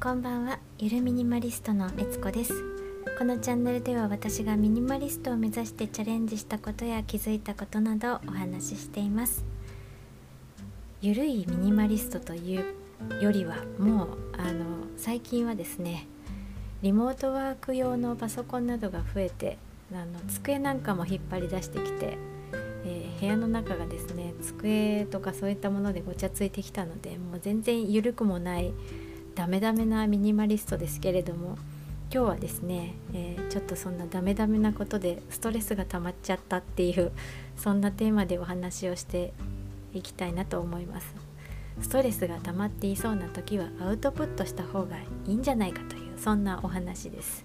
こんばんは。ゆるミニマリストのえつこです。このチャンネルでは私がミニマリストを目指してチャレンジしたことや気づいたことなどをお話ししています。ゆるいミニマリストというよりはもうあの最近はですねリモートワーク用のパソコンなどが増えてあの机なんかも引っ張り出してきて、えー、部屋の中がですね机とかそういったものでごちゃついてきたのでもう全然緩くもないダメダメなミニマリストですけれども今日はですね、えー、ちょっとそんなダメダメなことでストレスが溜まっちゃったっていうそんなテーマでお話をしていきたいなと思います。ストレスが溜まっていそうな時はアウトプットした方がいいんじゃないかというそんなお話です。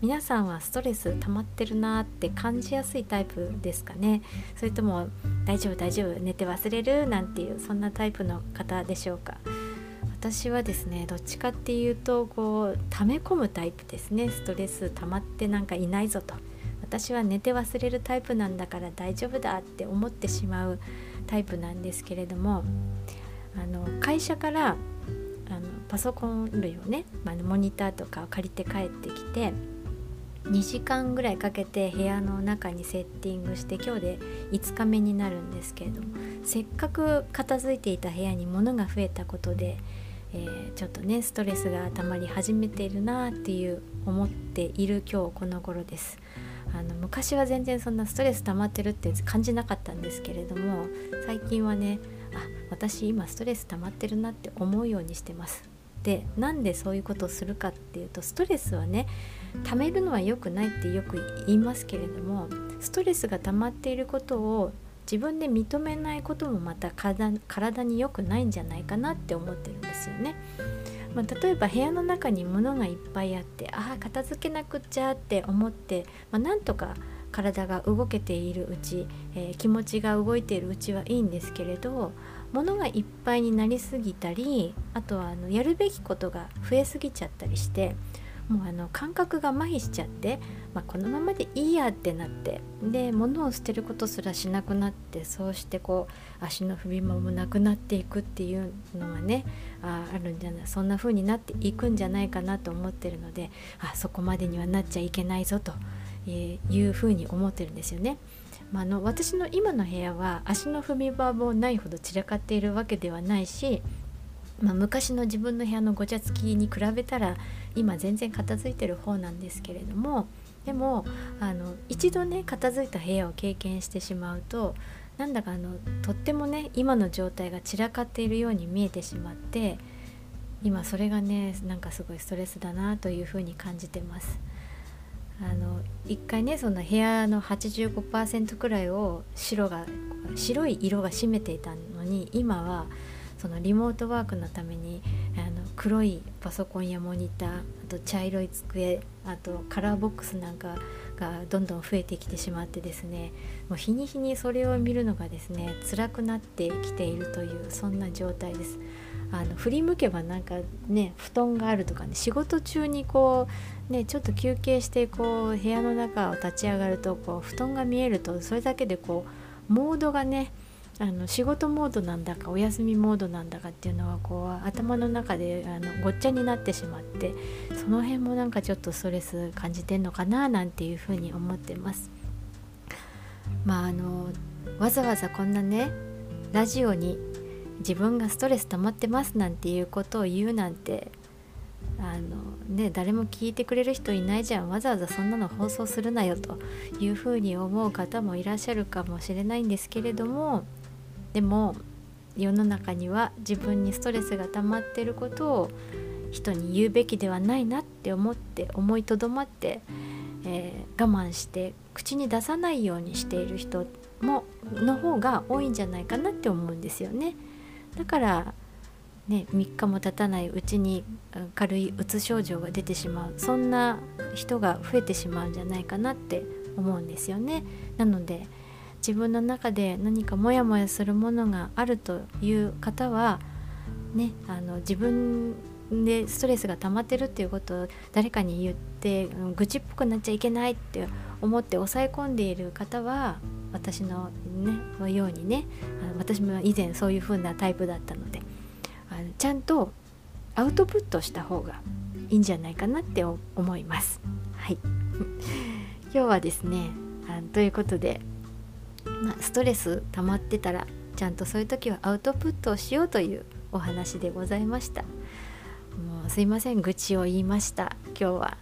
皆さんはストレス溜まってるなって感じやすいタイプですかね。それとも大丈夫大丈夫寝て忘れるなんていうそんなタイプの方でしょうか。私はですねどっちかっていうとこう溜め込むタイプですね。ストレス溜まってなんかいないぞと。私は寝て忘れるタイプなんだから大丈夫だって思ってしまうタイプなんですけれどもあの会社からあのパソコン類をね、まあ、モニターとかを借りて帰ってきて2時間ぐらいかけて部屋の中にセッティングして今日で5日目になるんですけれどもせっかく片付いていた部屋に物が増えたことでえー、ちょっとねストレスが溜まり始めているなっていう思っている今日この頃です。あの昔は全然そんなストレス溜まってるって感じなかったんですけれども最近はねあ私今ストレス溜まってるなって思うようにしてます。でなんでそういうことをするかっていうとストレスはね溜めるのは良くないってよく言いますけれどもストレスが溜まっていることを自分で認めないこともまた体に良くないんじゃないかなって思ってるんですよね。まあ、例えば部屋の中に物がいっぱいあってああ片付けなくっちゃって思って、まあ、なんとか体が動けているうち、えー、気持ちが動いているうちはいいんですけれど物がいっぱいになりすぎたりあとはあのやるべきことが増えすぎちゃったりしてもうあの感覚が麻痺しちゃって、まあ、このままでいいやってなってで物を捨てることすらしなくなってそうしてこう足の踏み間もなくなっていくっていうのがねああるんじゃないそんな風になっていくんじゃないかなと思ってるのであそこまでにはなっちゃいけないぞというふうに思ってるんですよね。ま、あの私の今の部屋は足の踏み場もないほど散らかっているわけではないしまあ、昔の自分の部屋のごちゃつきに比べたら今全然片付いてる方なんですけれどもでもあの一度ね片付いた部屋を経験してしまうとなんだかあのとってもね今の状態が散らかっているように見えてしまって今それがねなんかすごいストレスだなというふうに感じてます。あの一回ねその部屋の85%くらいを白が白い色が占めていたのに今はそのリモートワークのためにあの黒いパソコンやモニターあと茶色い机あとカラーボックスなんかがどんどん増えてきてしまってですねもう日に日にそれを見るのがですね辛くなってきているというそんな状態です。あの振り向けばなんかね布団があるとかね仕事中にこうねちょっと休憩してこう部屋の中を立ち上がるとこう布団が見えるとそれだけでこうモードがねあの仕事モードなんだかお休みモードなんだかっていうのはこう頭の中であのごっちゃになってしまってその辺もなんかちょっとストレス感じてんのかななんていうふうに思ってます。まああのわざわざこんなねラジオに自分がストレス溜まってますなんていうことを言うなんてあのね誰も聞いてくれる人いないじゃんわざわざそんなの放送するなよというふうに思う方もいらっしゃるかもしれないんですけれどもでも世の中には自分にストレスが溜まってることを人に言うべきではないなって思って思いとどまって、えー、我慢して口に出さないようにしている人もの方が多いんじゃないかなって思うんですよね。だからね、3日も経たないうちに軽いうつ症状が出てしまうそんな人が増えてしまうんじゃないかなって思うんですよね。なので自分の中で何かモヤモヤするものがあるという方はねあの自分でストレスが溜まってるっていうことを誰かに言って愚痴っぽくなっちゃいけないって思って抑え込んでいる方は私の,、ね、のようにねあの私も以前そういう風なタイプだったのであのちゃんとアウトプットした方がいいんじゃないかなって思います。はい 今日はですねあということで、まあ、ストレス溜まってたらちゃんとそういう時はアウトプットをしようというお話でございました。もうすいません愚痴を言いました。今日は、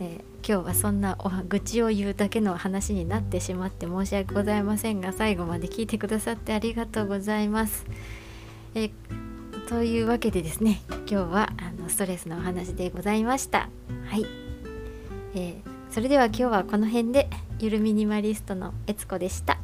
えー、今日はそんな愚痴を言うだけの話になってしまって申し訳ございませんが最後まで聞いてくださってありがとうございます、えー、というわけでですね今日はあのストレスのお話でございました。はい、えー、それでは今日はこの辺でゆるミニマリストのえつこでした。